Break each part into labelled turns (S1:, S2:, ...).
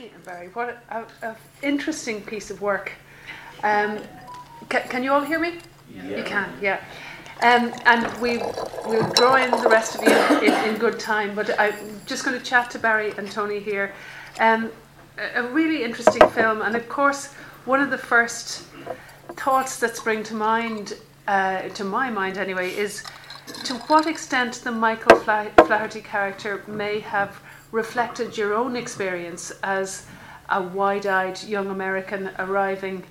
S1: And Barry, what an interesting piece of work. Um, ca- can you all hear me?
S2: Yeah.
S1: You can, yeah. Um, and we we'll draw in the rest of you in, in good time. But I'm just going to chat to Barry and Tony here. Um, a, a really interesting film, and of course, one of the first thoughts that spring to mind, uh, to my mind anyway, is to what extent the Michael Fla- Flaherty character may have reflected your own experience as a wide-eyed young American arriving.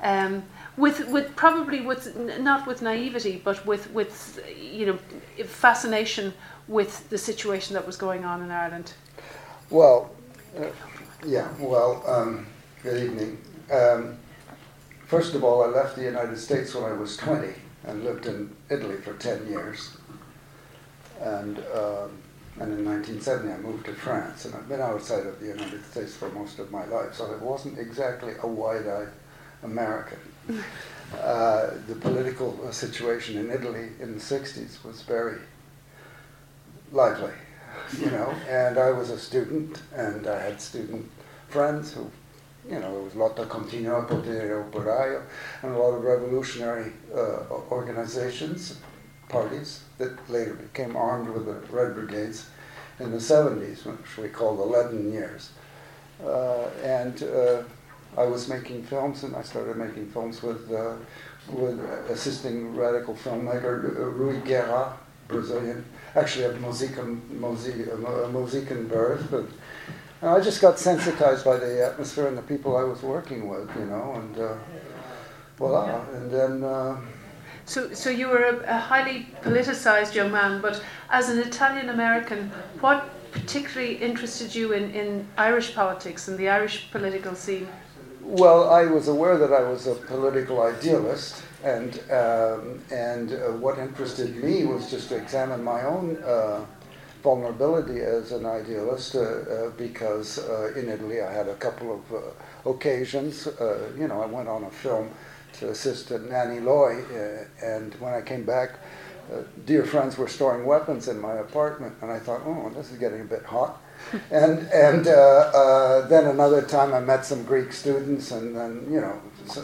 S1: Um, with, with probably with not with naivety, but with with you know fascination with the situation that was going on in Ireland.
S3: Well, uh, yeah. Well, um, good evening. Um, first of all, I left the United States when I was 20 and lived in Italy for 10 years. And um, and in 1970, I moved to France, and I've been outside of the United States for most of my life. So I wasn't exactly a wide-eyed American. Uh, the political situation in Italy in the 60s was very lively, you know, and I was a student, and I had student friends who, you know, it was Lotta Continua, Potere Operaio, and a lot of revolutionary uh, organizations, parties, that later became armed with the Red Brigades in the 70s, which we call the leaden years. Uh, and uh, I was making films, and I started making films with, uh, with assisting radical filmmaker Rui Guerra, Brazilian, actually of Mohican, Mohican birth. But, and I just got sensitized by the atmosphere and the people I was working with, you know, and uh, voila. And then.
S1: So, so you were a, a highly politicized young man, but as an Italian American, what particularly interested you in, in Irish politics and the Irish political scene?
S3: Well, I was aware that I was a political idealist, and um, and uh, what interested me was just to examine my own uh, vulnerability as an idealist, uh, uh because uh, in Italy I had a couple of uh, occasions. you know, I went on a film to assist Nanni Loy, and when I came back. dear friends were storing weapons in my apartment, and I thought, oh, this is getting a bit hot and and uh, uh, then another time I met some Greek students, and then you know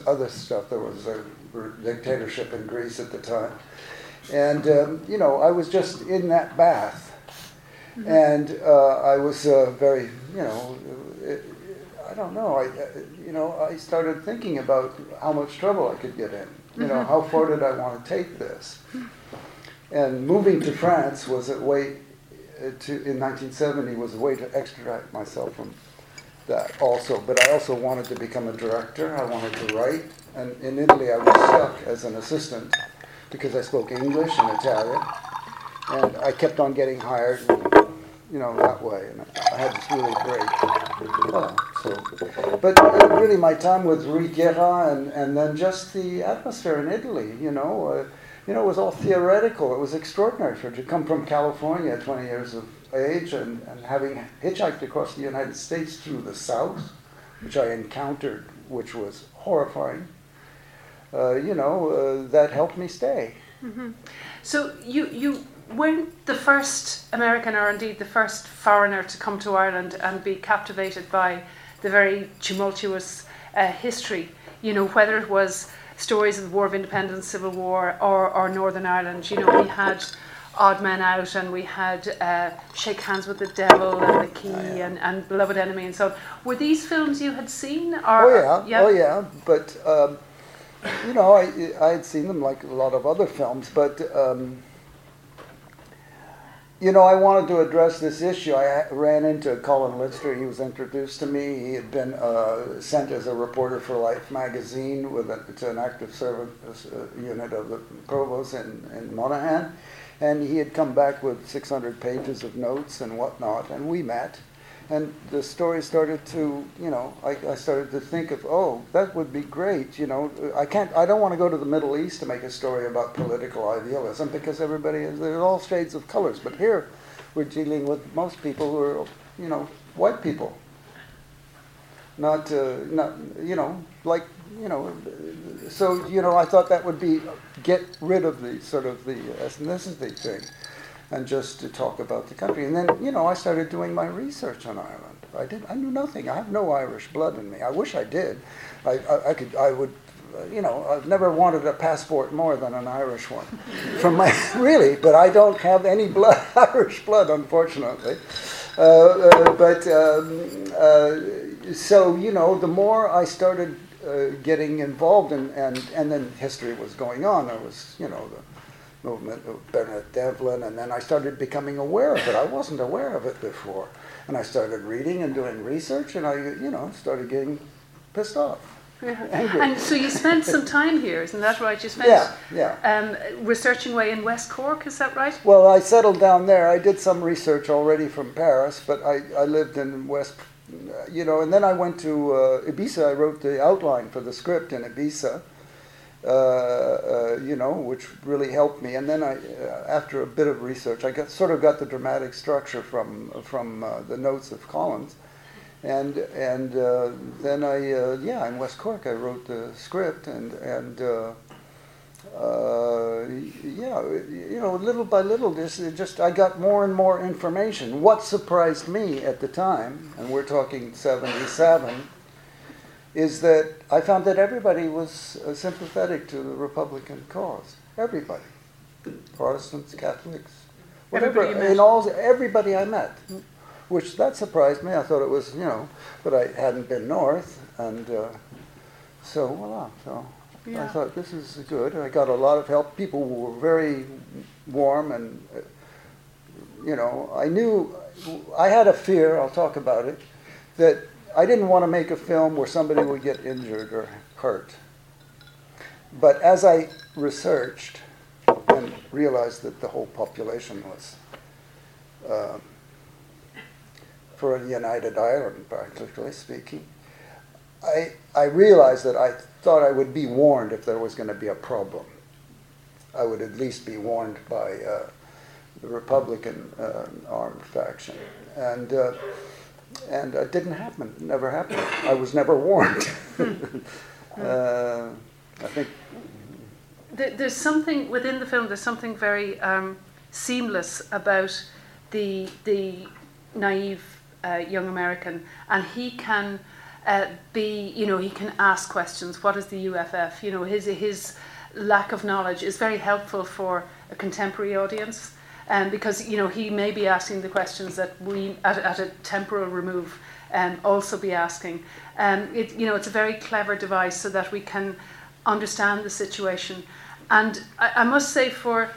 S3: other stuff. There was a dictatorship in Greece at the time, and um, you know I was just in that bath, mm-hmm. and uh, I was uh, very you know. It, I don't know. I, uh, you know, I started thinking about how much trouble I could get in. You know, how far did I want to take this? And moving to France was a way uh, to, in 1970 was a way to extract myself from that also. But I also wanted to become a director. I wanted to write. And in Italy, I was stuck as an assistant because I spoke English and Italian. And I kept on getting hired, you know, that way. And I had this really great. Oh, so, but uh, really, my time with Rui Guerra and, and then just the atmosphere in Italy, you know. Uh, you know, it was all theoretical. It was extraordinary for to come from California at 20 years of age and, and having hitchhiked across the United States through the South, which I encountered, which was horrifying. Uh, you know, uh, that helped me stay.
S1: Mm-hmm. So you you weren't the first American, or indeed the first foreigner, to come to Ireland and be captivated by the very tumultuous uh, history. You know, whether it was stories of the War of Independence, Civil War, or, or Northern Ireland. You know, we had Odd Man Out, and we had uh, Shake Hands with the Devil, and The Key, oh, yeah. and, and Beloved Enemy, and so on. Were these films you had seen? Or,
S3: oh yeah, yeah? oh yeah. But um, you know, I I had seen them like a lot of other films, but. Um, you know, I wanted to address this issue. I ran into Colin Leinster. He was introduced to me. He had been uh, sent as a reporter for Life magazine with a, an active service uh, unit of the provos in, in Monaghan. And he had come back with 600 pages of notes and whatnot. And we met and the story started to, you know, I, I, started to think of, oh, that would be great. You know, I can't, I don't want to go to the Middle East to make a story about political idealism because everybody is, there's all shades of colors. But here, we're dealing with most people who are, you know, white people. Not, uh, not, you know, like, you know, so, you know, I thought that would be, get rid of the sort of the ethnicity thing and just to talk about the country. And then, you know, I started doing my research on Ireland. I did. I knew nothing. I have no Irish blood in me. I wish I did. I, I, I could. I would. uh, You know, I've never wanted a passport more than an Irish one. From my really, but I don't have any blood, Irish blood, unfortunately. Uh, uh, but um, uh, so you know, the more I started uh, getting involved in, and and then history was going on. There was you know the movement of Bernadette Devlin, and then I started becoming aware of it. I wasn't aware of it before, and I started reading and doing research, and I you know started getting pissed off.
S1: Yeah.
S3: Angry.
S1: And so you spent some time here, isn't that right? You spent
S3: Yeah, yeah.
S1: Um, researching way in West Cork, is that right?
S3: Well, I settled down there. I did some research already from Paris, but I, I lived in West, you know, and then I went to uh, Ibiza. I wrote the outline for the script in Ibiza, you know, which really helped me. And then I, uh, after a bit of research, I got sort of got the dramatic structure from from uh, the notes of Collins. And and uh, then I uh, yeah in West Cork I wrote the script and and uh, uh, yeah, you know, little by little, this just I got more and more information. What surprised me at the time, and we're talking '77, is that I found that everybody was uh, sympathetic to the Republican cause. Everybody, Protestants, Catholics, whatever,
S1: Everybody
S3: in all everybody I met, which that surprised me. I thought it was you know, but I hadn't been north, and uh, so voila. So. I thought this is good. I got a lot of help. People were very warm, and uh, you know, I knew I had a fear. I'll talk about it. That I didn't want to make a film where somebody would get injured or hurt. But as I researched and realized that the whole population was, uh, for a united Ireland, practically speaking, I, I realized that I thought I would be warned if there was going to be a problem. I would at least be warned by uh, the Republican uh, armed faction. And, uh, and it didn't happen. It never happened. I was never warned. uh, I think,
S1: There- There's something within the film. There's something very um, seamless about the the naive uh, young American, and he can uh, be. You know, he can ask questions. What is the UFF? You know, his his lack of knowledge is very helpful for a contemporary audience. Um, because you know he may be asking the questions that we at, at a temporal remove um, also be asking. Um, it, you know it's a very clever device so that we can understand the situation. And I, I must say, for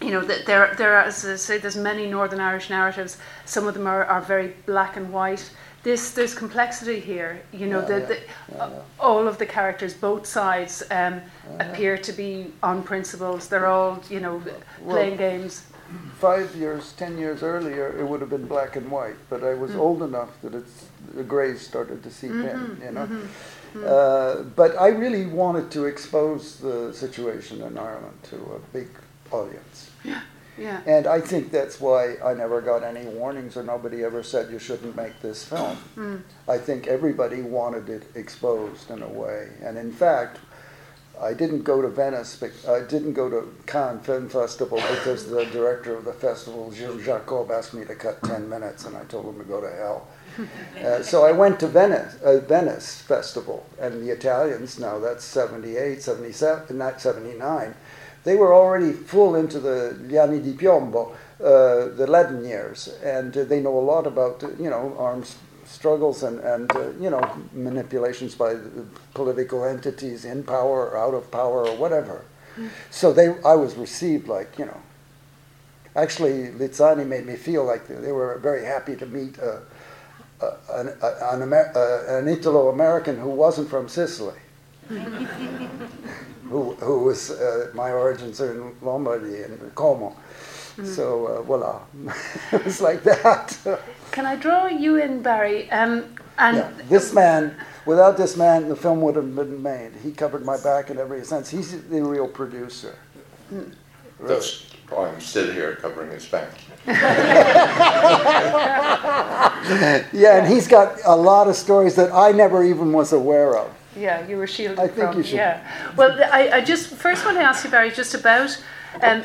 S1: you know, that there there are, as I say, there's many Northern Irish narratives. Some of them are, are very black and white. This there's complexity here. You know,
S3: Yeah,
S1: the, the,
S3: yeah, yeah.
S1: all of the characters, both sides, um, appear to be on principles. They're all you know
S3: Well-
S1: playing games.
S3: Five years, ten years earlier, it would have been black and white, but I was hmm. old enough that it's, the grays started to seep in, mm-hmm, you know. Mm-hmm, mm-hmm. Uh, but I really wanted to expose the situation in Ireland to a big audience.
S1: Yeah.
S3: And I think that's why I never got any warnings or nobody ever said you shouldn't make this film. Hmm. I think everybody wanted it exposed in a way. And in fact, I didn't go to Venice, bec- I didn't go to Cannes Film Festival because the director of the festival, Gilles Jacob, asked me to cut 10 minutes and I told him to go to hell. Uh, so I went to Venice, uh, Venice Festival, and the Italians, now that's 78, 77, not 79, they were already full into the gli anni di piombo, uh, the leaden years, and uh, they know a lot about, you know, arms struggles and, and uh, you know, manipulations by the political entities in power or out of power or whatever. So they, I was received like, you know, actually Lizzani made me feel like they, were very happy to meet uh, uh, an, uh, an, Amer- uh, an Italo-American who wasn't from Sicily. who, who was, uh, my origins are in Lombardy and Como. So, uh, voila. it was like that.
S1: Can I draw you in, Barry? Um, and
S3: Yeah, this man, without this man, the film would have been made. He covered my back in every sense. He's the real producer. Really.
S2: That's why I'm still here covering his back.
S3: Yeah, and he's got a lot of stories that I never even was aware of.
S1: Yeah, you were shielded
S3: I think
S1: from.
S3: you should-
S1: Yeah. Well, I, I just first want to ask you, Barry, just about um,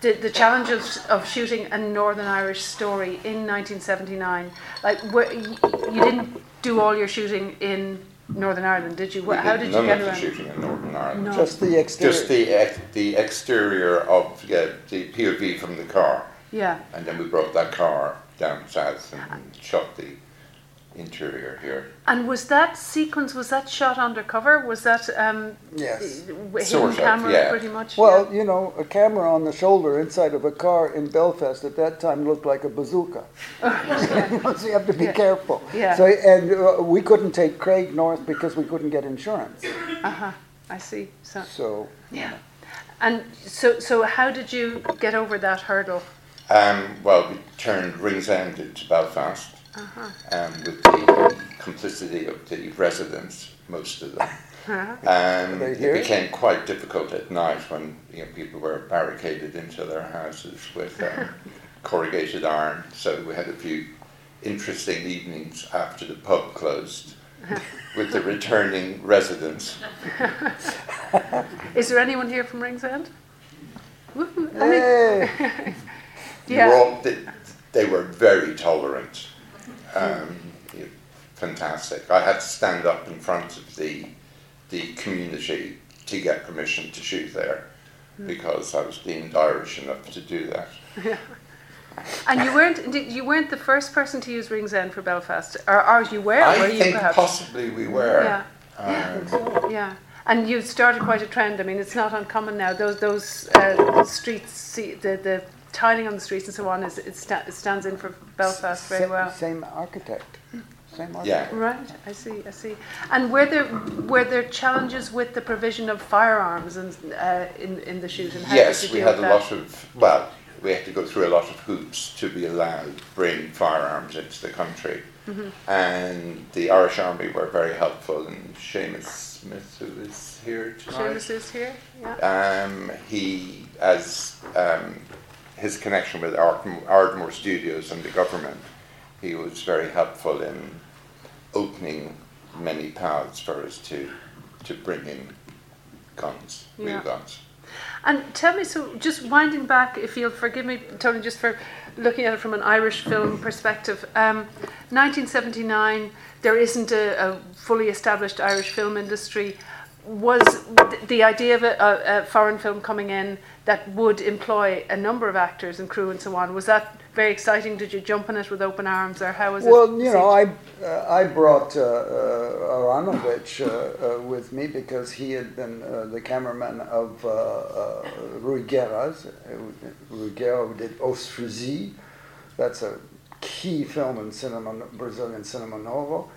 S1: the, the challenge of, of shooting a Northern Irish story in 1979, like where, you, you didn't do all your shooting in Northern Ireland, did you?
S2: We
S1: How
S2: did
S1: did you
S2: none
S1: get
S2: of the
S1: around?
S2: shooting in Northern Ireland.
S1: No.
S3: Just the exterior.
S2: Just the ex- the exterior of yeah, the POV from the car,
S1: Yeah.
S2: and then we brought that car down south and shot the interior here.
S1: And was that sequence was that shot undercover? Was that um,
S3: Yes.
S1: hidden
S2: Sort of,
S1: camera
S2: yeah.
S1: pretty much?
S3: Well, you know, a camera on the shoulder inside of a car in Belfast at that time looked like a bazooka. so you have to be
S1: Yeah.
S3: careful.
S1: Yeah.
S3: So and uh, we couldn't take Craig north because we couldn't get insurance.
S1: Uh huh. I see. So
S3: So
S1: yeah. And so so how did you get over that hurdle?
S2: Um, well, we turned Ringsend into Belfast,
S1: Uh-huh.
S2: um, with the complicity of the residents, most of them.
S1: Uh-huh.
S2: Um, it
S3: here?
S2: became quite difficult at night when you know, people were barricaded into their houses with um, corrugated iron. So we had a few interesting evenings after the pub closed with the returning residents.
S1: Is there anyone here from Ringsend? Woohoo. I mean,
S3: Hey.
S1: Yeah.
S2: all, they, they were very tolerant. Um, you- fantastic. I had to stand up in front of the the community to get permission to shoot there because I was deemed Irish enough to do that.
S1: and you weren't you weren't the first person to use Ringsend for Belfast, or, or you were?
S2: I
S1: were you
S2: think
S1: perhaps?
S2: possibly we were.
S1: Yeah.
S2: Um,
S1: Yeah, and you started quite a trend. I mean, it's not uncommon now. Those those uh, streets, see, the the tiling on the streets and so on, is it, sta- it stands in for Belfast very
S3: Sa-
S1: well.
S3: Same architect. Same architect.
S2: yeah.
S1: Right, I see, I see. And were there were there challenges with the provision of firearms and uh, in in the shooting? How
S2: Yes,
S1: did you
S2: we
S1: deal
S2: had a
S1: with
S2: lot of, well, we had to go through a lot of hoops to be allowed to bring firearms into the country.
S1: Mm-hmm.
S2: And the Irish Army were very helpful, and Seamus Smith, who is here tonight,
S1: Seamus is here. Yeah.
S2: um, he, as um, his connection with Ardmore, Ardmore Studios and the government, he was very helpful in opening many paths for us to, to bring in guns, real
S1: Yeah.
S2: guns.
S1: And tell me, so just winding back, if you'll forgive me, Tony, just for looking at it from an Irish film perspective. Um, 1979, there isn't a, a fully established Irish film industry. Was th- the idea of a, a, a foreign film coming in that would employ a number of actors and crew and so on, was that very exciting? Did you jump on it with open arms, or how was it?
S3: Well, you know. I uh, I brought uh, uh, Aronovich uh, uh, with me because he had been uh, the cameraman of uh, uh, Rui Guerras. Uh, Rui Guerra who did Os Fuzis. That's a key film in cinema, Brazilian cinema novo,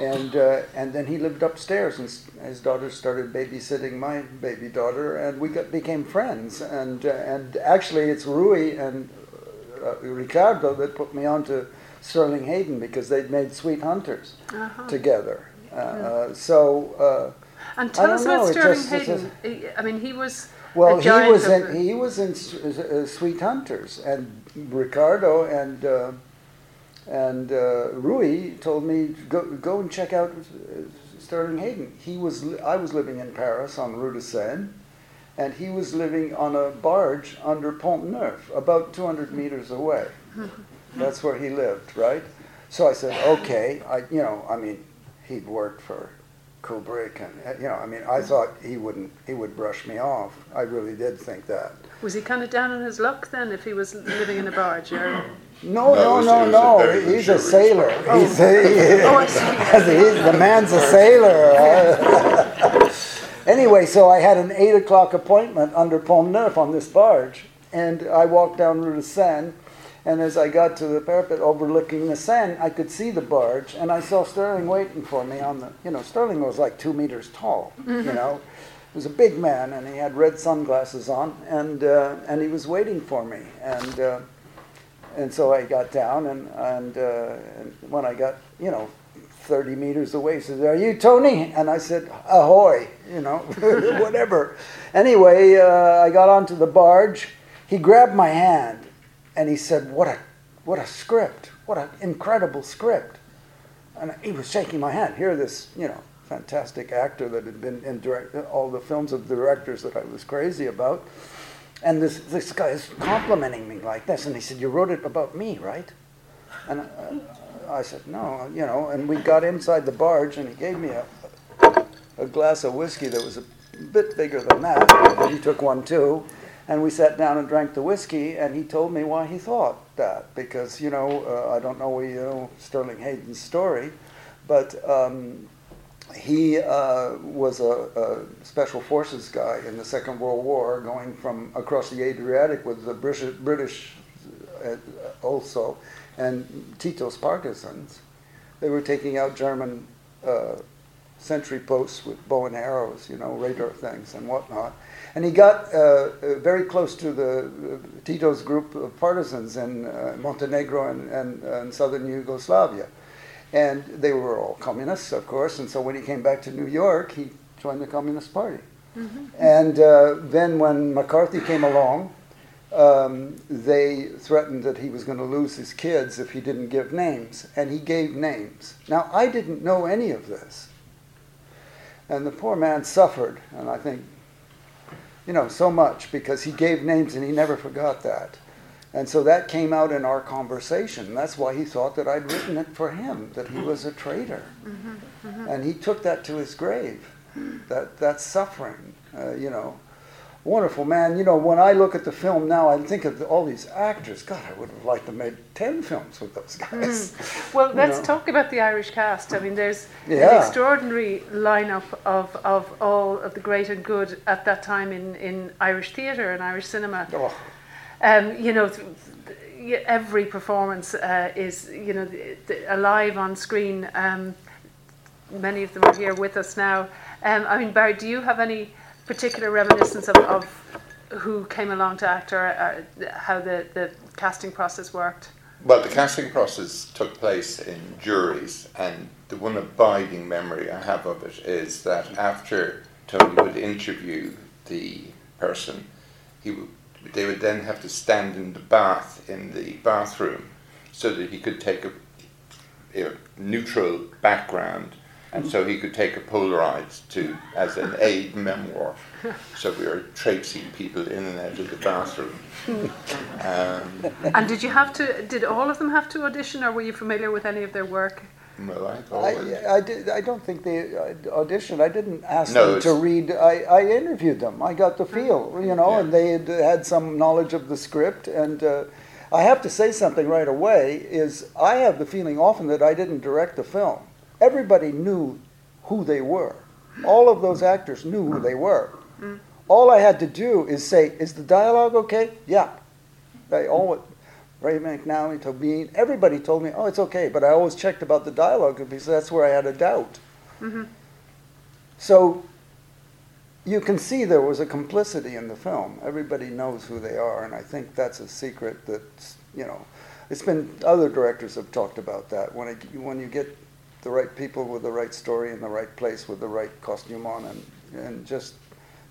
S3: and uh, and then he lived upstairs, and his daughter started babysitting my baby daughter, and we got became friends, and uh, and actually it's Rui and uh, Ricardo that put me on to Sterling Hayden because they'd made Sweet Hunters
S1: Uh-huh.
S3: together. Uh, uh, so, uh,
S1: And tell us about
S3: know,
S1: Sterling
S3: just-
S1: Hayden. He- I mean, he was
S3: well, he was in he was in S- uh, Sweet Hunters, and Ricardo and uh, and uh, Rui told me go go and check out uh, Sterling Hayden. He was li- I was living in Paris on Rue de Seine, and he was living on a barge under Pont Neuf, about 200 meters away. That's where he lived, right? So I said, okay, I you know I mean he'd worked for Kubrick, and you know I mean I thought he wouldn't he would brush me off. I really did think that.
S1: Was he kind of down on his luck then if he was living in a barge? Or?
S3: No,
S2: No,
S3: no,
S2: was-
S3: no,
S2: it a
S3: no.
S2: very
S3: He's a sailor.
S2: barge.
S3: He's a,
S1: Oh, I see.
S3: he's, the man's a sailor. anyway, so I had an eight o'clock appointment under Pont Neuf on this barge, and I walked down Rue de Seine. And as I got to the parapet overlooking the Seine, I could see the barge, and I saw Sterling waiting for me on the. You know, Sterling was like two meters tall. You mm-hmm. know, he was a big man, and he had red sunglasses on, and uh, and he was waiting for me, and. Uh, and so I got down, and, and, uh, and when I got, you know, 30 meters away, he Are you Tony? And I said, Ahoy, you know, whatever. Anyway, uh, I got onto the barge. He grabbed my hand and he said, What a, what a script. What an incredible script. And he was shaking my hand. Here, this, you know, fantastic actor that had been in direct, all the films of the directors that I was crazy about. And this, this guy is complimenting me like this. And he said, You wrote it about me, right? And uh, I said, No, you know. And we got inside the barge, and he gave me a, a glass of whiskey that was a bit bigger than that. And he took one too. And we sat down and drank the whiskey, and he told me why he thought that. Because, you know, uh, I don't know, you know Sterling Hayden's story, but um, he uh, was a, a, special forces guy in the Second World War, going from across the Adriatic with the British, British uh, also, and Tito's partisans. They were taking out German uh, sentry posts with bow and arrows, you know, radar things and whatnot. And he got uh, uh very close to the uh, Tito's group of partisans in Montenegro and, and, and southern Yugoslavia and they were all communists, of course. And so when he came back to New York, he joined the Communist Party. Mm-hmm. And uh, then when McCarthy came along, um, they threatened that he was going to lose his kids if he didn't give names. And he gave names. Now, I didn't know any of this. And the poor man suffered, and I think, you know, so much because he gave names and he never forgot that. And so that came out in our conversation. That's why he thought that I'd written it for him, that he was a traitor. Mm-hmm, mm-hmm. And he took that to his grave, that, that suffering, uh, you know. Wonderful man. You know, when I look at the film now, I think of all these actors. God, I would have liked to make 10 films with those guys.
S1: Mm. Well, let's know. talk about the Irish cast. I mean, there's yeah. an extraordinary lineup of, of all of the great and good at that time in, in Irish theatre and Irish cinema. Oh. Um, you know, every performance uh, is, you know, alive on screen. Um, many of them are here with us now. Um, I mean, Barry, do you have any particular reminiscence of, of who came along to act or uh, how the, the casting process worked?
S2: Well, the casting process took place in Jury's, and the one abiding memory I have of it is that after Tony would interview the person, he would they would then have to stand in the bath in the bathroom so that he could take a, a neutral background and so he could take a Polaroid to as an aid memoir. So we were traipsing people in and out of the bathroom.
S1: Um, and did you have to? Did all of them have to audition, or were you familiar with any of their work?
S2: Well, I,
S3: I, I, did, I don't think they auditioned. I didn't ask no, them to read. I, I interviewed them. I got the feel, you know, yeah. and they had had some knowledge of the script. And uh, I have to say something right away is I have the feeling often that I didn't direct the film. Everybody knew who they were. All of those actors knew who they were. Mm. All I had to do is say, is the dialogue okay? Yeah. They all Ray McAnally, Tóibín, everybody told me, oh, it's okay, but I always checked about the dialogue because that's where I had a doubt. Mm-hmm. So you can see there was a complicity in the film. Everybody knows who they are, and I think that's a secret that, you know, it's been, other directors have talked about that. When, it, when you get the right people with the right story in the right place with the right costume on and, and just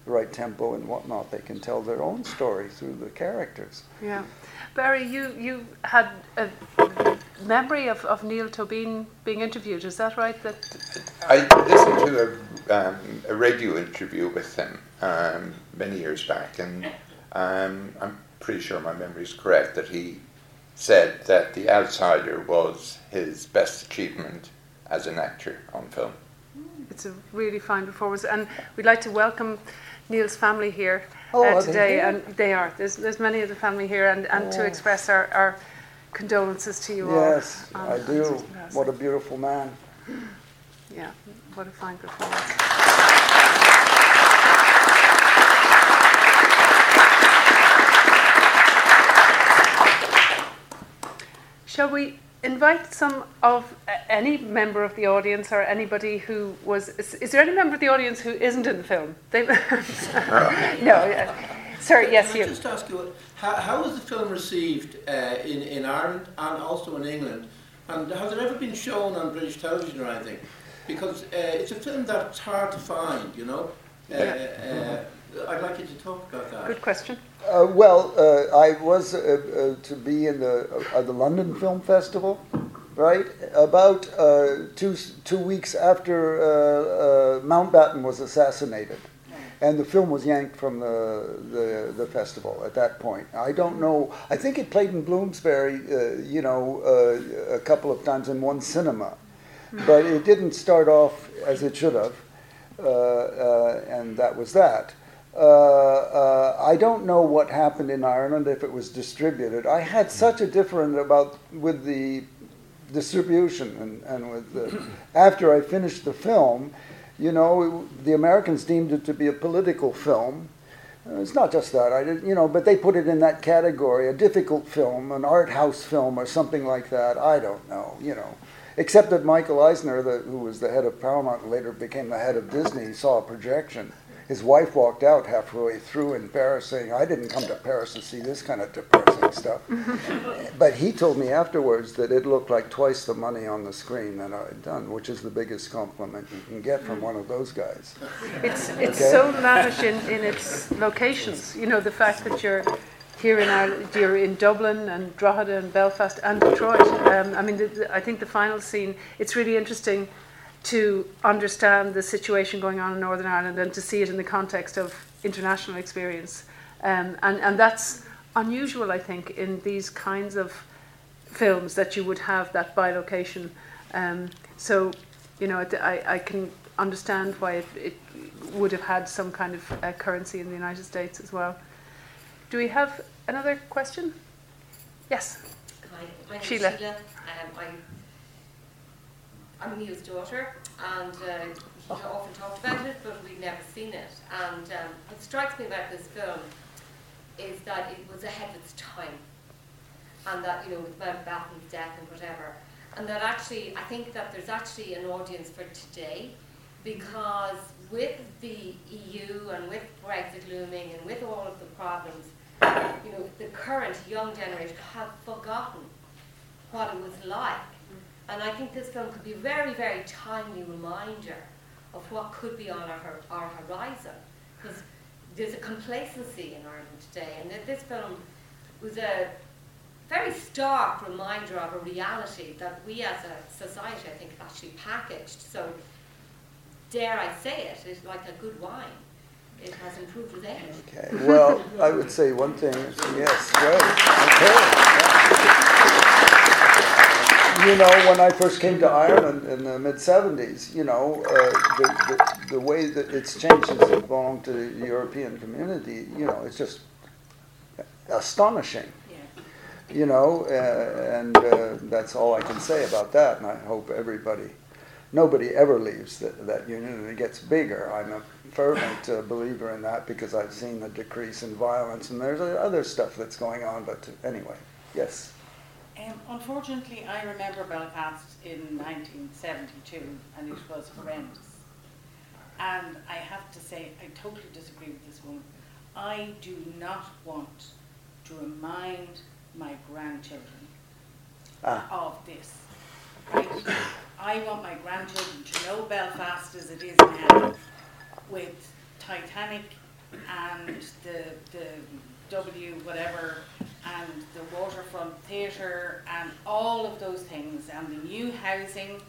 S3: the right tempo and whatnot, they can tell their own story through the characters.
S1: Yeah. Barry, you, you had a memory of, of Niall Tóibín being interviewed, is that right? That
S2: I listened to a, um, a radio interview with him um, many years back, and um, I'm pretty sure my memory is correct that he said that The Outsider was his best achievement as an actor on film.
S1: It's a really fine performance, and we'd like to welcome Niall's family here oh, uh, today, and they are. There's, there's many of the family here, and, and to express our, our condolences to you
S3: yes,
S1: all.
S3: Yes, I do. What a beautiful man.
S1: Yeah, what a fine performance. Shall we invite some of uh, any member of the audience or anybody who was. Is, is, there any member of the audience who isn't in the film? They, no. Uh, sorry, yes,
S4: Can
S1: you.
S4: I just ask you, how, how was the film received uh, in, in Ireland and also in England? And has it ever been shown on British television or anything? Because uh, it's a film that's hard to find, you know. Uh, uh, I'd like you to talk about that.
S1: Good question.
S3: Uh, well, uh, I was uh, uh to be in the uh, the London Film Festival, right? About uh, two two weeks after Mountbatten was assassinated, and the film was yanked from the, the, the festival at that point. I don't know. I think it played in Bloomsbury, you know, a couple of times in one cinema, but it didn't start off as it should have, and that was that. Uh, uh, I don't know what happened in Ireland if it was distributed. I had such a different about with the distribution and, and with the, after I finished the film, you know, the Americans deemed it to be a political film. Uh, it's not just that, I didn't, you know, but they put it in that category, a difficult film, an art house film, or something like that. I don't know, you know. Except that Michael Eisner, the, who was the head of Paramount and later became the head of Disney, saw a projection his wife walked out halfway through in Paris saying, I didn't come to Paris to see this kind of depressing stuff. but he told me afterwards that it looked like twice the money on the screen that I had done, which is the biggest compliment you can get from one of those guys.
S1: It's, it's okay? so lavish in, in its locations. You know, the fact that you're here in Ireland, you're in Dublin and Drogheda and Belfast and Detroit. Um, I mean, the, the, I think the final scene, it's really interesting to understand the situation going on in Northern Ireland and to see it in the context of international experience. Um, and, and that's unusual, I think, in these kinds of films that you would have that bilocation. Um, so, you know, I, I can understand why it, it would have had some kind of uh, currency in the United States as well. Do we have another question? Yes.
S5: Hi, Sheila. Sheila. Um, I'm Niall's daughter, and uh, he often talked about it, but we'd never seen it. And um, what strikes me about this film is that it was ahead of its time, and that, you know, with Mountbatten's death and whatever, and that actually, I think that there's actually an audience for today, because with the EU and with Brexit looming and with all of the problems, you know, the current young generation have forgotten what it was like and I think this film could be a very, very timely reminder of what could be on our, our horizon. Because there's a complacency in Ireland today, and this film was a very stark reminder of a reality that we as a society, I think, have actually packaged. So, dare I say it, it's like a good wine. It has improved with age.
S3: Okay. Well, I would say one thing. Yes. Great. Okay you know, when I first came to Ireland in the mid 70s, you know, uh, the, the, the, way that it's changed since it belonged to the European community, you know, it's just astonishing. Yeah. You know, uh, and uh, that's all I can say about that. And I hope everybody, nobody ever leaves that, that union and it gets bigger. I'm a fervent uh, believer in that because I've seen the decrease in violence and there's other stuff that's going on. But anyway, yes.
S6: Um, unfortunately, I remember Belfast in 1972, and it was horrendous. And I have to say, I totally disagree with this woman. I do not want to remind my grandchildren ah. of this. Right? I want my grandchildren to know Belfast as it is now, with Titanic and the, the W whatever and the waterfront theatre and all of those things and the new housing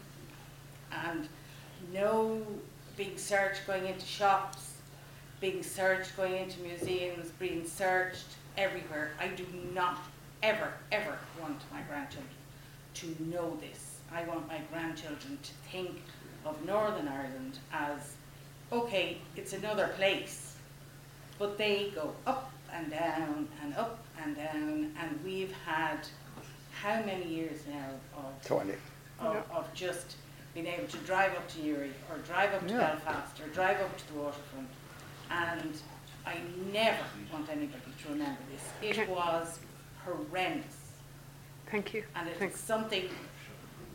S6: and no being searched going into shops, being searched going into museums, being searched everywhere. I do not ever, ever want my grandchildren to know this. I want my grandchildren to think of Northern Ireland as, okay, it's another place, but they go up and down and up and down, and we've had how many years now of
S3: 20
S6: of, of just being able to drive up to Newry or drive up to yeah. Belfast or drive up to the waterfront, and I never want anybody to remember this. It was horrendous.
S1: Thank you.
S6: And it's Thanks. something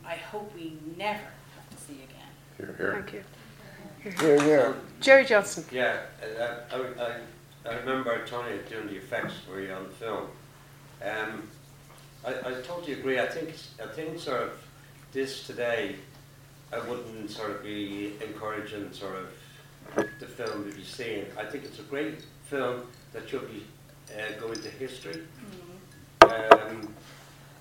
S6: I hope we never have to see again.
S2: Here, here.
S1: Thank you.
S3: Here, here.
S1: Jerry Johnson.
S7: Yeah, uh, I, I, I remember Tony doing the effects for you on the film. Um, I, I totally agree. I think I think sort of this today, I wouldn't sort of be encouraging sort of the film to be seen. I think it's a great film that should be uh, go into history. Mm-hmm. Um,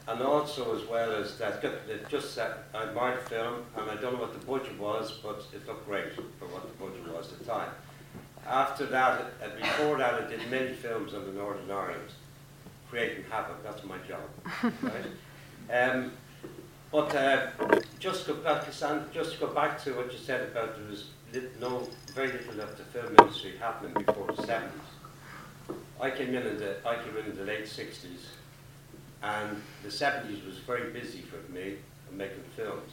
S7: and also as well as that, just that I admired the film, and I don't know what the budget was, but it looked great for what the budget was at the time. After that, uh, before that, I did many films on the Northern Ireland, creating havoc. That's my job, right? Um, but uh, just go back, just go back to what you said about there was no very little of the film industry happening before the seventies. I came in in the I came in in the late sixties, and the seventies was very busy for me making films.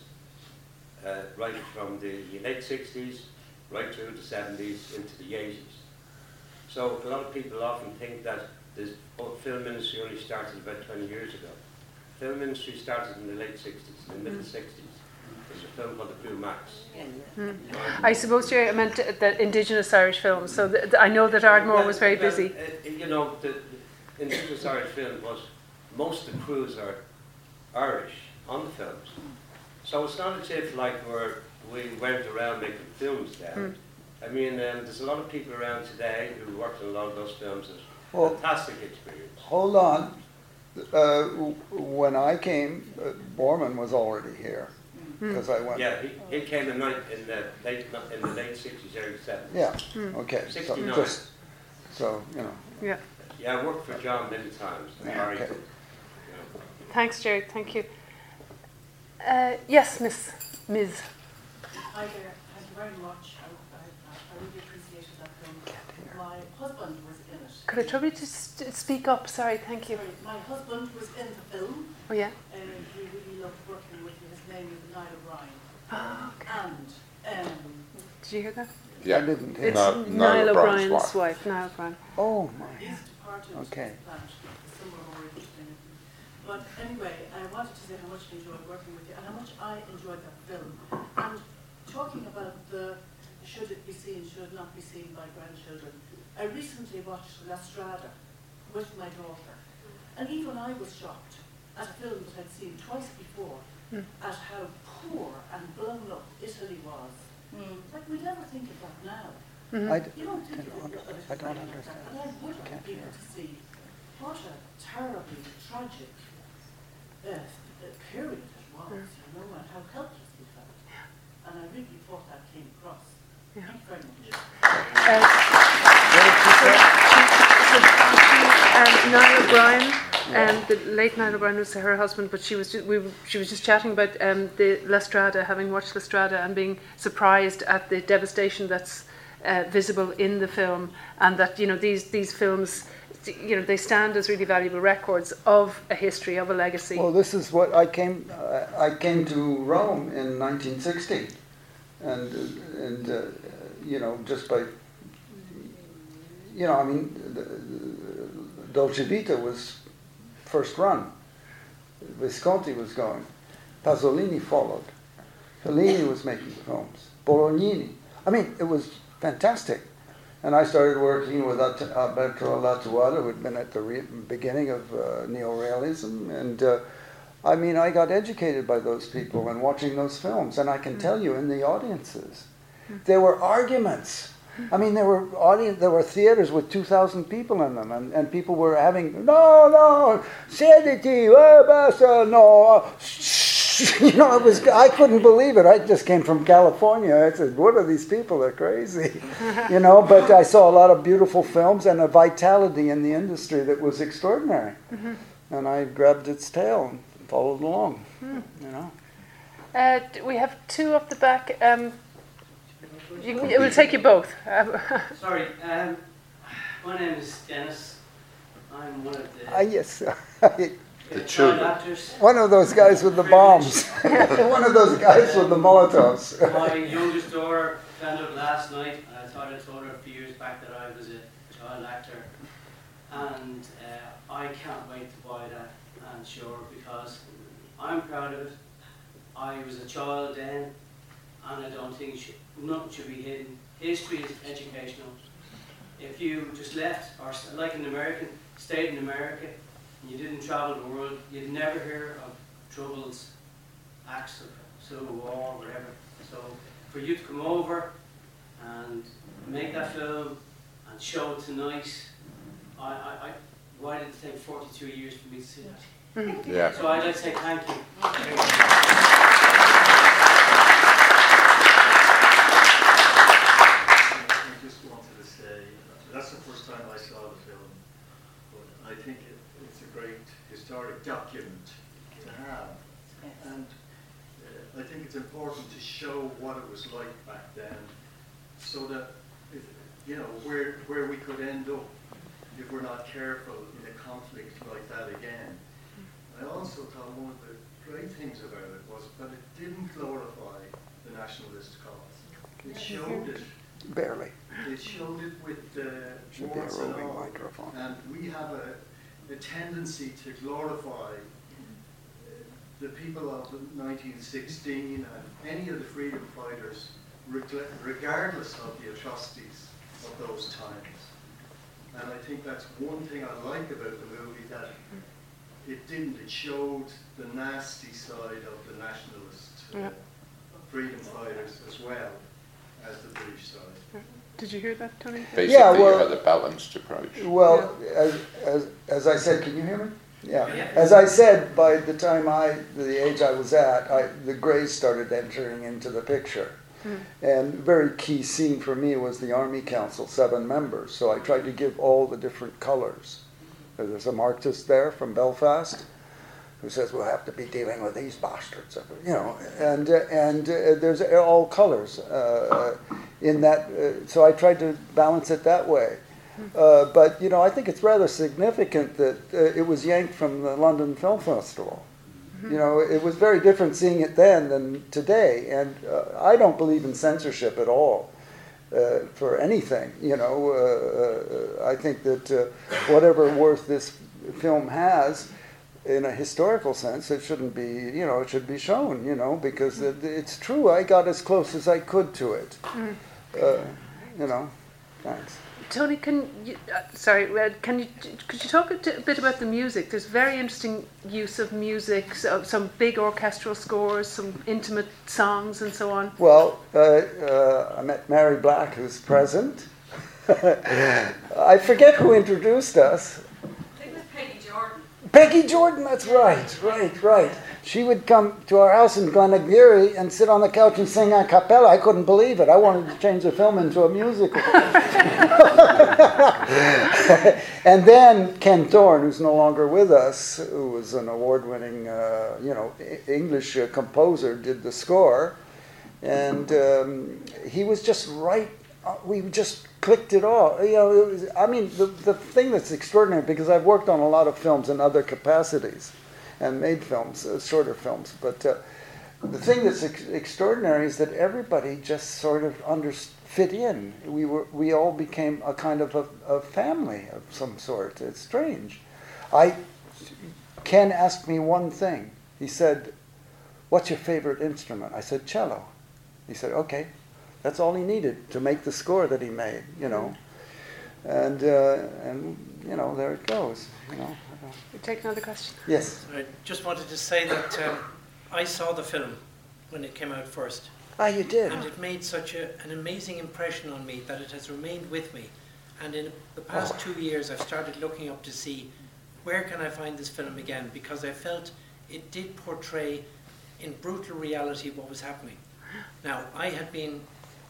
S7: Uh, right from the late sixties, right through the seventies into the eighties. So a lot of people often think that the film industry only started about 20 years ago. Film industry started in the late 60s, in the middle 60s. There's a film called The Blue Max.
S1: Mm. I suppose, Jerry, I meant the Indigenous Irish films. So the, the, I know that Ardmore well, was very
S7: well,
S1: busy.
S7: Uh, you know, the, the, Indigenous Irish film was, most of the crews are Irish on the films. So it's not as if like we're, we went around making films then. Mm. I mean, um, there's a lot of people around today who worked on a lot of those films. It's well, fantastic experience.
S3: Hold on. Uh, when I came, uh, Boorman was already here because mm. I went.
S7: Yeah, he, he came in, in the late in the late sixties, early seventies.
S3: Yeah. Mm. Okay. So just so you know.
S1: Yeah.
S7: Yeah, I worked for John many times. Yeah, okay.
S1: Thanks, Jerry. Thank you. Uh, yes, Miss Ms.
S8: Hi there. Thank you very much. I, I, I really appreciated that film. My husband was in it.
S1: Could I trouble you to speak up? Sorry, thank you.
S8: Sorry, my husband was in the film.
S1: Oh, yeah?
S8: And he really loved working with you. His name is Niall O'Brien.
S1: Oh, okay.
S8: And, um,
S1: Did you hear that?
S3: Yeah, I didn't
S1: hear It's Niall, Niall O'Brien's wife. wife. Niall O'Brien.
S3: Oh, my.
S8: He's departed.
S3: Okay.
S8: But anyway, I wanted to say how much I enjoyed working with you and how much I enjoyed that film. And talking about the should it be seen, should it not be seen by grandchildren, I recently watched La Strada with my daughter. And even I was shocked at a film that I'd seen twice before mm. at how poor and blown up Italy was. Mm. Like we'd never think of that now.
S3: Mm-hmm. I d-
S8: you don't think
S3: of
S8: it,
S3: I don't understand.
S8: And I would like people to see what a terribly tragic uh, period it was, you know, and how helpless we felt. And I really thought that came across. Yeah. Thank you very much.
S1: Um, Niall O'Brien, um, the late Niall O'Brien was her husband, but she was just, we, she was just chatting about um, the La Strada, having watched La Strada and being surprised at the devastation that's uh, visible in the film, and that you know these these films you know, they stand as really valuable records of a history, of a legacy.
S3: Well, this is what I came. Uh, I came to Rome in 1960, and and uh, you know, just by you know, I mean, the, the Dolce Vita was first run. Visconti was going. Pasolini followed. Fellini was making films. Bolognini. I mean, it was fantastic. And I started working with Alberto Lattuada, who had been at the re- beginning of uh, neo-realism. And uh, I mean, I got educated by those people and watching those films. And I can mm. tell you, in the audiences, there were arguments. I mean, there were audience, there were theaters with 2,000 people in them, and, and people were having, no, no, sediti, eh, no, you know, it was, I couldn't believe it. I just came from California. I said, what are these people? They're crazy. you know, but I saw a lot of beautiful films and a vitality in the industry that was extraordinary. Mm-hmm. And I grabbed its tail and followed along, mm. you know.
S1: Uh, we have two up the back. Um, you, it will take you both.
S9: Sorry, um, my name is Dennis. I'm one of the.
S3: Ah, yes.
S2: The children.
S3: One of those guys with the bombs. One of those guys with the Molotovs.
S9: My youngest daughter found out last night, and I thought I told her a few years back that I was a child actor. And uh, I can't wait to buy that and show her because I'm proud of it. I was a child then, and I don't think should, nothing should be hidden. History is educational. If you just left, or like in American, stayed in America, you didn't travel the world, you'd never hear of troubles, acts of civil war, whatever. So for you to come over and make that film and show it tonight, I, I, I why did it take 42 years for me to see
S2: that? Hmm. yeah.
S9: So I'd like to say thank you.
S10: just wanted historic document to have. And uh, I think it's important to show what it was like back then so that, if, you know, where, where we could end up if we're not careful in a conflict like that again. I also thought one of the great things about it was that it didn't glorify the nationalist cause. It showed it.
S3: Barely.
S10: It showed it with
S3: uh,
S10: warts and. And we have a, a tendency to glorify uh, the people of 1916 and any of the freedom fighters, regardless of the atrocities of those times. And I think that's one thing I like about the movie that it didn't. It showed the nasty side of the nationalist uh, freedom fighters as well as the British side.
S1: Did you hear that, Tony?
S2: Basically,
S3: Yeah, well-
S2: you had a balanced approach.
S3: Well, as, as, as I said, can you hear me? Yeah.
S9: Yeah.
S3: As I said, by the time I, the age I was at, I, the grays started entering into the picture. And very key scene for me was the Army Council, seven members. So I tried to give all the different colors. There's a Marxist there from Belfast who says we'll have to be dealing with these bastards, you know. And uh, and uh, there's all colors uh, in that. Uh, so I tried to balance it that way. Uh, but you know, I think it's rather significant that uh, it was yanked from the London Film Festival. You know, it was very different seeing it then than today, and uh, I don't believe in censorship at all uh, for anything. You know, uh, uh, I think that uh, whatever worth this film has, in a historical sense, it shouldn't be. You know, it should be shown. You know, because it, it's true. I got as close as I could to it. Uh, you know, thanks.
S1: Tony, can you, uh, sorry, uh, can you, could you talk a, t- a bit about the music? There's very interesting use of music, so, some big orchestral scores, some intimate songs, and so on.
S3: Well, uh, uh, I met Mary Black, who's present. I forget who introduced us.
S5: I think it was Peggy Jordan.
S3: Peggy Jordan, that's right, right, right. She would come to our house in Glenageary and sit on the couch and sing a cappella. I couldn't believe it. I wanted to change the film into a musical. and then Ken Thorne, who's no longer with us, who was an award-winning, uh, you know, English uh, composer, did the score, and um, he was just right. uh, We just clicked it all. You know, was, I mean, the the thing that's extraordinary because I've worked on a lot of films in other capacities, and made films, uh, shorter films, but. Uh, the thing that's ex- extraordinary is that everybody just sort of under fit in. We were we all became a kind of a, a family of some sort. It's strange. I Ken asked me one thing. He said, "What's your favorite instrument?" I said, "Cello." He said, "Okay." That's all he needed to make the score that he made. You know, and uh, and you know there it goes. You know.
S1: We take another question.
S3: Yes.
S11: I just wanted to say that um, I saw the film when it came out first,
S3: Ah, you did.
S11: and it made such a, an amazing impression on me that it has remained with me. And in the past
S3: Oh.
S11: two years, I've started looking up to see where can I find this film again because I felt it did portray in brutal reality what was happening. Now, I had been,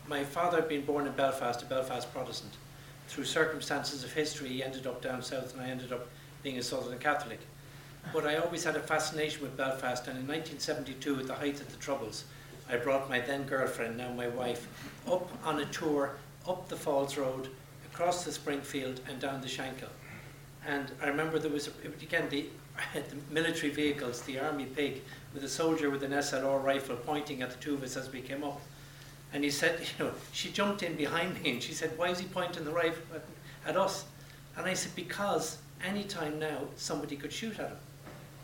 S11: my father had been born in Belfast, a Belfast Protestant. Through circumstances of history, he ended up down south, and I ended up being a Southern Catholic. But I always had a fascination with Belfast, and in 1972, at the height of the Troubles, I brought my then girlfriend, now my wife, up on a tour up the Falls Road, across the Springfield, and down the Shankill. And I remember there was, a- again, the, the military vehicles, the army pig, with a soldier with an SLR rifle pointing at the two of us as we came up. And he said, you know, she jumped in behind me and she said, why is he pointing the rifle at, at us? And I said, because any time now somebody could shoot at him.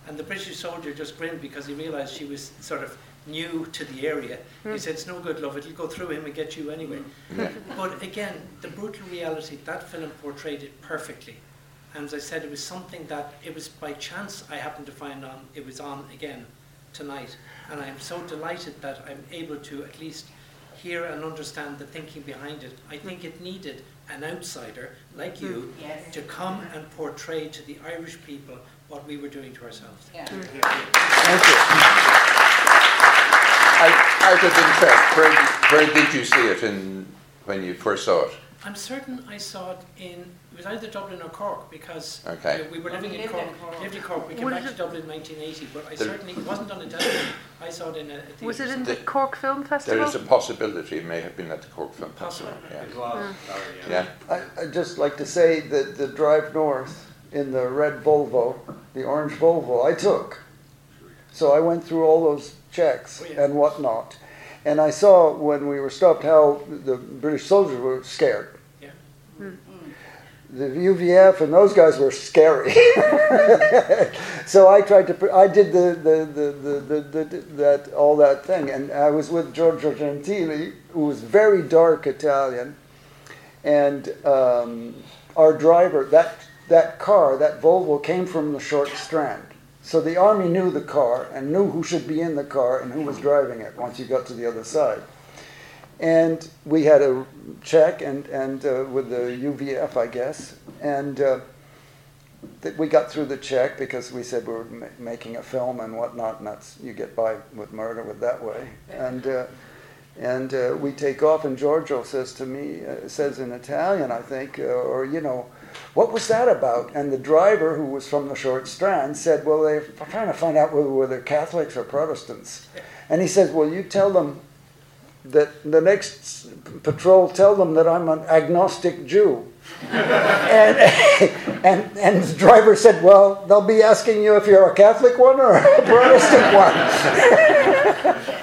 S11: And the British soldier just grinned because he realised she was sort of new to the area. He hmm. said, it's no good, love, it'll go through him and get you anyway. Hmm. but again, the brutal reality, that film portrayed it perfectly. And as I said, it was something that it was by chance I happened to find on, it was on again tonight. And I am so delighted that I'm able to at least hear and understand the thinking behind it. I think it needed an outsider like hmm. you
S6: Yes.
S11: to come and portray to the Irish people what we were doing to ourselves.
S6: Yeah. Hmm.
S3: Thank you.
S2: Out, out of interest, where, where did you see it in, when you first saw it?
S11: I'm certain I saw it in, it was either Dublin or Cork because
S2: Okay.
S11: we- we were
S6: Oh,
S11: living
S6: we
S11: in
S6: lived
S11: Cork.
S6: in Cork.
S11: Lived in Cork. We came
S1: Was
S11: back to
S1: it-
S11: Dublin in 1980, but I
S2: There-
S11: certainly, it wasn't on a television. I saw it in a, a theatre.
S1: Was it in the
S2: The-
S1: Cork Film
S2: There
S1: Festival?
S2: is a possibility it may have been at the Cork Film Festival. Yeah.
S7: It was, sorry, yeah.
S2: yeah.
S3: I, I'd just like to say that the drive north in the red Volvo, the orange Volvo, I took. So I went through all those checks
S11: Oh, yeah.
S3: and whatnot. And I saw when we were stopped how the British soldiers were scared.
S11: Yeah.
S3: The UVF and those guys were scary. so I tried to, I did the, the, the, the, the, the, that, all that thing. And I was with Giorgio Gentili, who was very dark Italian. And um, our driver, that, that car, that Volvo, came from the short strand. So the army knew the car and knew who should be in the car and who was driving it once you got to the other side. And we had a check and, and uh, with the UVF, I guess. And uh, th- we got through the check because we said we were ma- making a film and whatnot, and that's, you get by with murder with that way. And, uh, and uh, we take off, and Giorgio says to me, uh, says in Italian, I think, uh, or, you know, what was that about? And the driver, who was from the short strand, said, well, they're trying to find out whether, whether they're Catholics or Protestants. And he says, well, you tell them that the next patrol tell them that I'm an agnostic Jew. and, and, and the driver said, Well, they'll be asking you if you're a Catholic one or a Protestant one.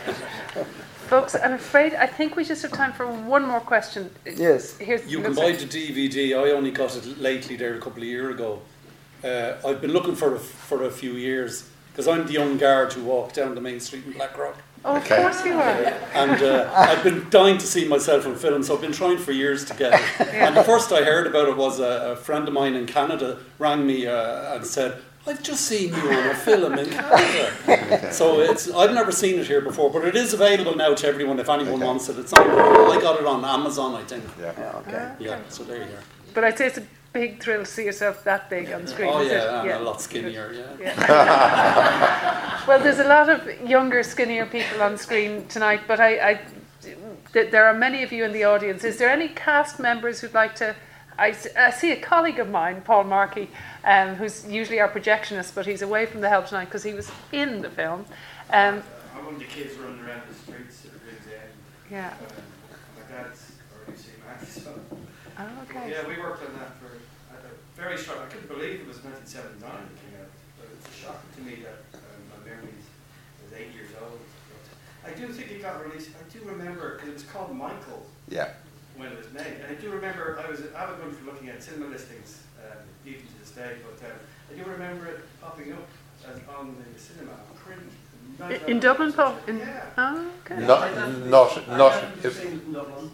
S1: Folks, I'm afraid I think we just have time for one more question.
S3: yes.
S1: Here's
S12: You can buy the DVD. I only got it lately there a couple of years ago. Uh, I've been looking for it for a few years because I'm the young guard who walked down the main street in Blackrock.
S1: Oh, of course you are.
S12: And uh, I've been dying to see myself on film, so I've been trying for years to get it. And the first I heard about it was a, a friend of mine in Canada rang me uh, and said, I've just seen you on a film in Canada. so it's I've never seen it here before, but it is available now to everyone if anyone
S2: Okay.
S12: wants it. It's on, I got it on Amazon, I think.
S2: Yeah.
S3: Yeah, okay.
S12: Yeah, so there you go.
S1: But I'd say it's a big thrill to see yourself that big on screen.
S12: Oh
S1: is it?
S12: yeah, and a lot skinnier. Yeah.
S1: Yeah. well, there's a lot of younger, skinnier people on screen tonight, but I, I th- there are many of you in the audience. Is there any cast members who'd like to? I, s- I see a colleague of mine, Paul Markey, um, who's usually our projectionist, but he's away from the help tonight because he was in the film. Um,
S13: I'm the kids running around the streets at Ringsend.
S1: yeah.
S13: Um, my dad's already seen that, so.
S1: Oh, okay.
S13: Yeah, we worked on that for a a very short, I couldn't believe it was 1979 it came out, but it's a shock to me that um, my memories was eight years old. But I do think it got released, I do remember, because it was called Michael
S2: Yeah.
S13: when it was made, and I do remember, I was an avid one for looking at cinema listings, um, even to this day, but um, I do remember it popping up as on the cinema, print.
S1: I- In Dublin, Paul? In,
S13: Yeah.
S1: oh, okay.
S2: Not, not,
S9: I
S2: not.
S9: haven't
S2: If,
S9: seen it in Dublin.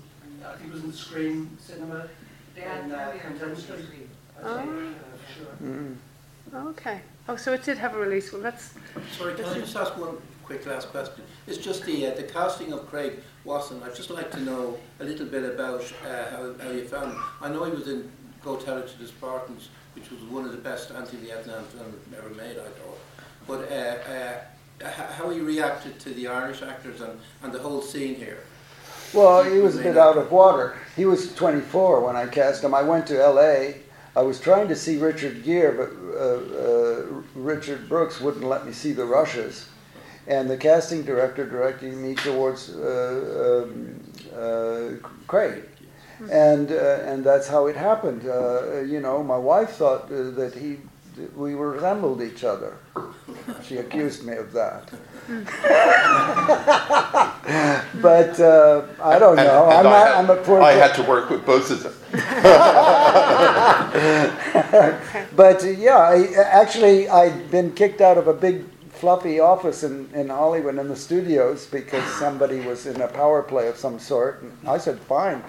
S9: I think it was in the Screen Cinema
S5: They
S9: in uh, Contemporary.
S5: Street.
S9: I think, uh, sure.
S3: Mm.
S1: Okay. Oh, so it did have a release. Well, that's
S4: Sorry, can I just ask one quick last question? It's just the uh, the casting of Craig Wasson. I'd just like to know a little bit about uh, how, how you found him. I know he was in Go Tell It to the Spartans, which was one of the best anti-Vietnam films ever made, I thought. But uh, uh, how he reacted to the Irish actors and, and the whole scene here.
S3: Well, he was a bit out of water. He was 24 when I cast him. I went to LA. I was trying to see Richard Gere, but uh, uh, Richard Brooks wouldn't let me see the rushes. And the casting director directed me towards uh, um, uh, Craig. And, uh, and that's how it happened. Uh, you know, my wife thought uh, that he, we resembled each other. She accused me of that. but uh, I don't
S2: and-
S3: know.
S2: and
S3: I'm
S2: I had-
S3: I'm a poor.
S2: I had to work with both of them.
S3: but yeah, I, actually, I'd been kicked out of a big fluffy office in, in Hollywood in the studios because somebody was in a power play of some sort. And I said, fine.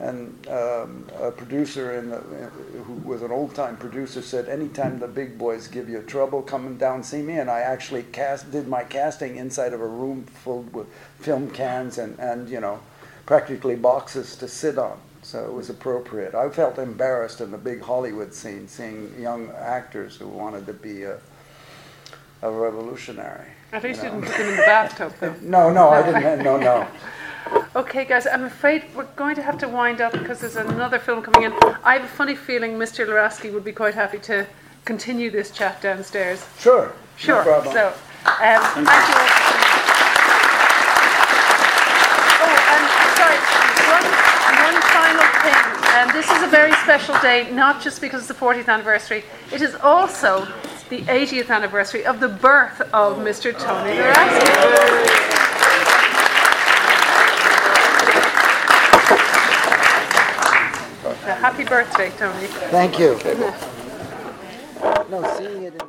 S3: And um, a producer in the, who was an old time producer said, anytime the big boys give you trouble, come down see me. And I actually cast, did my casting inside of a room filled with film cans and, and you know, practically boxes to sit on. So it was appropriate. I felt embarrassed in the big Hollywood scene, seeing young actors who wanted to be a, a revolutionary.
S1: at least
S3: you know.
S1: didn't put them in the bathtub, though.
S3: No, no, I didn't. No, no.
S1: Okay, guys, I'm afraid we're going to have to wind up because there's another film coming in. I have a funny feeling Mr. Luraschi would be quite happy to continue this chat downstairs.
S3: Sure.
S1: Sure.
S3: No problem.
S1: So, um, thank you all for coming. Oh, and sorry, one, one final thing. Um, this is a very special day, not just because it's the 40th anniversary, it is also the 80th anniversary of the birth of Mr. Tony Luraschi. Happy birthday, Tony.
S3: Thank you. No, seeing it in this.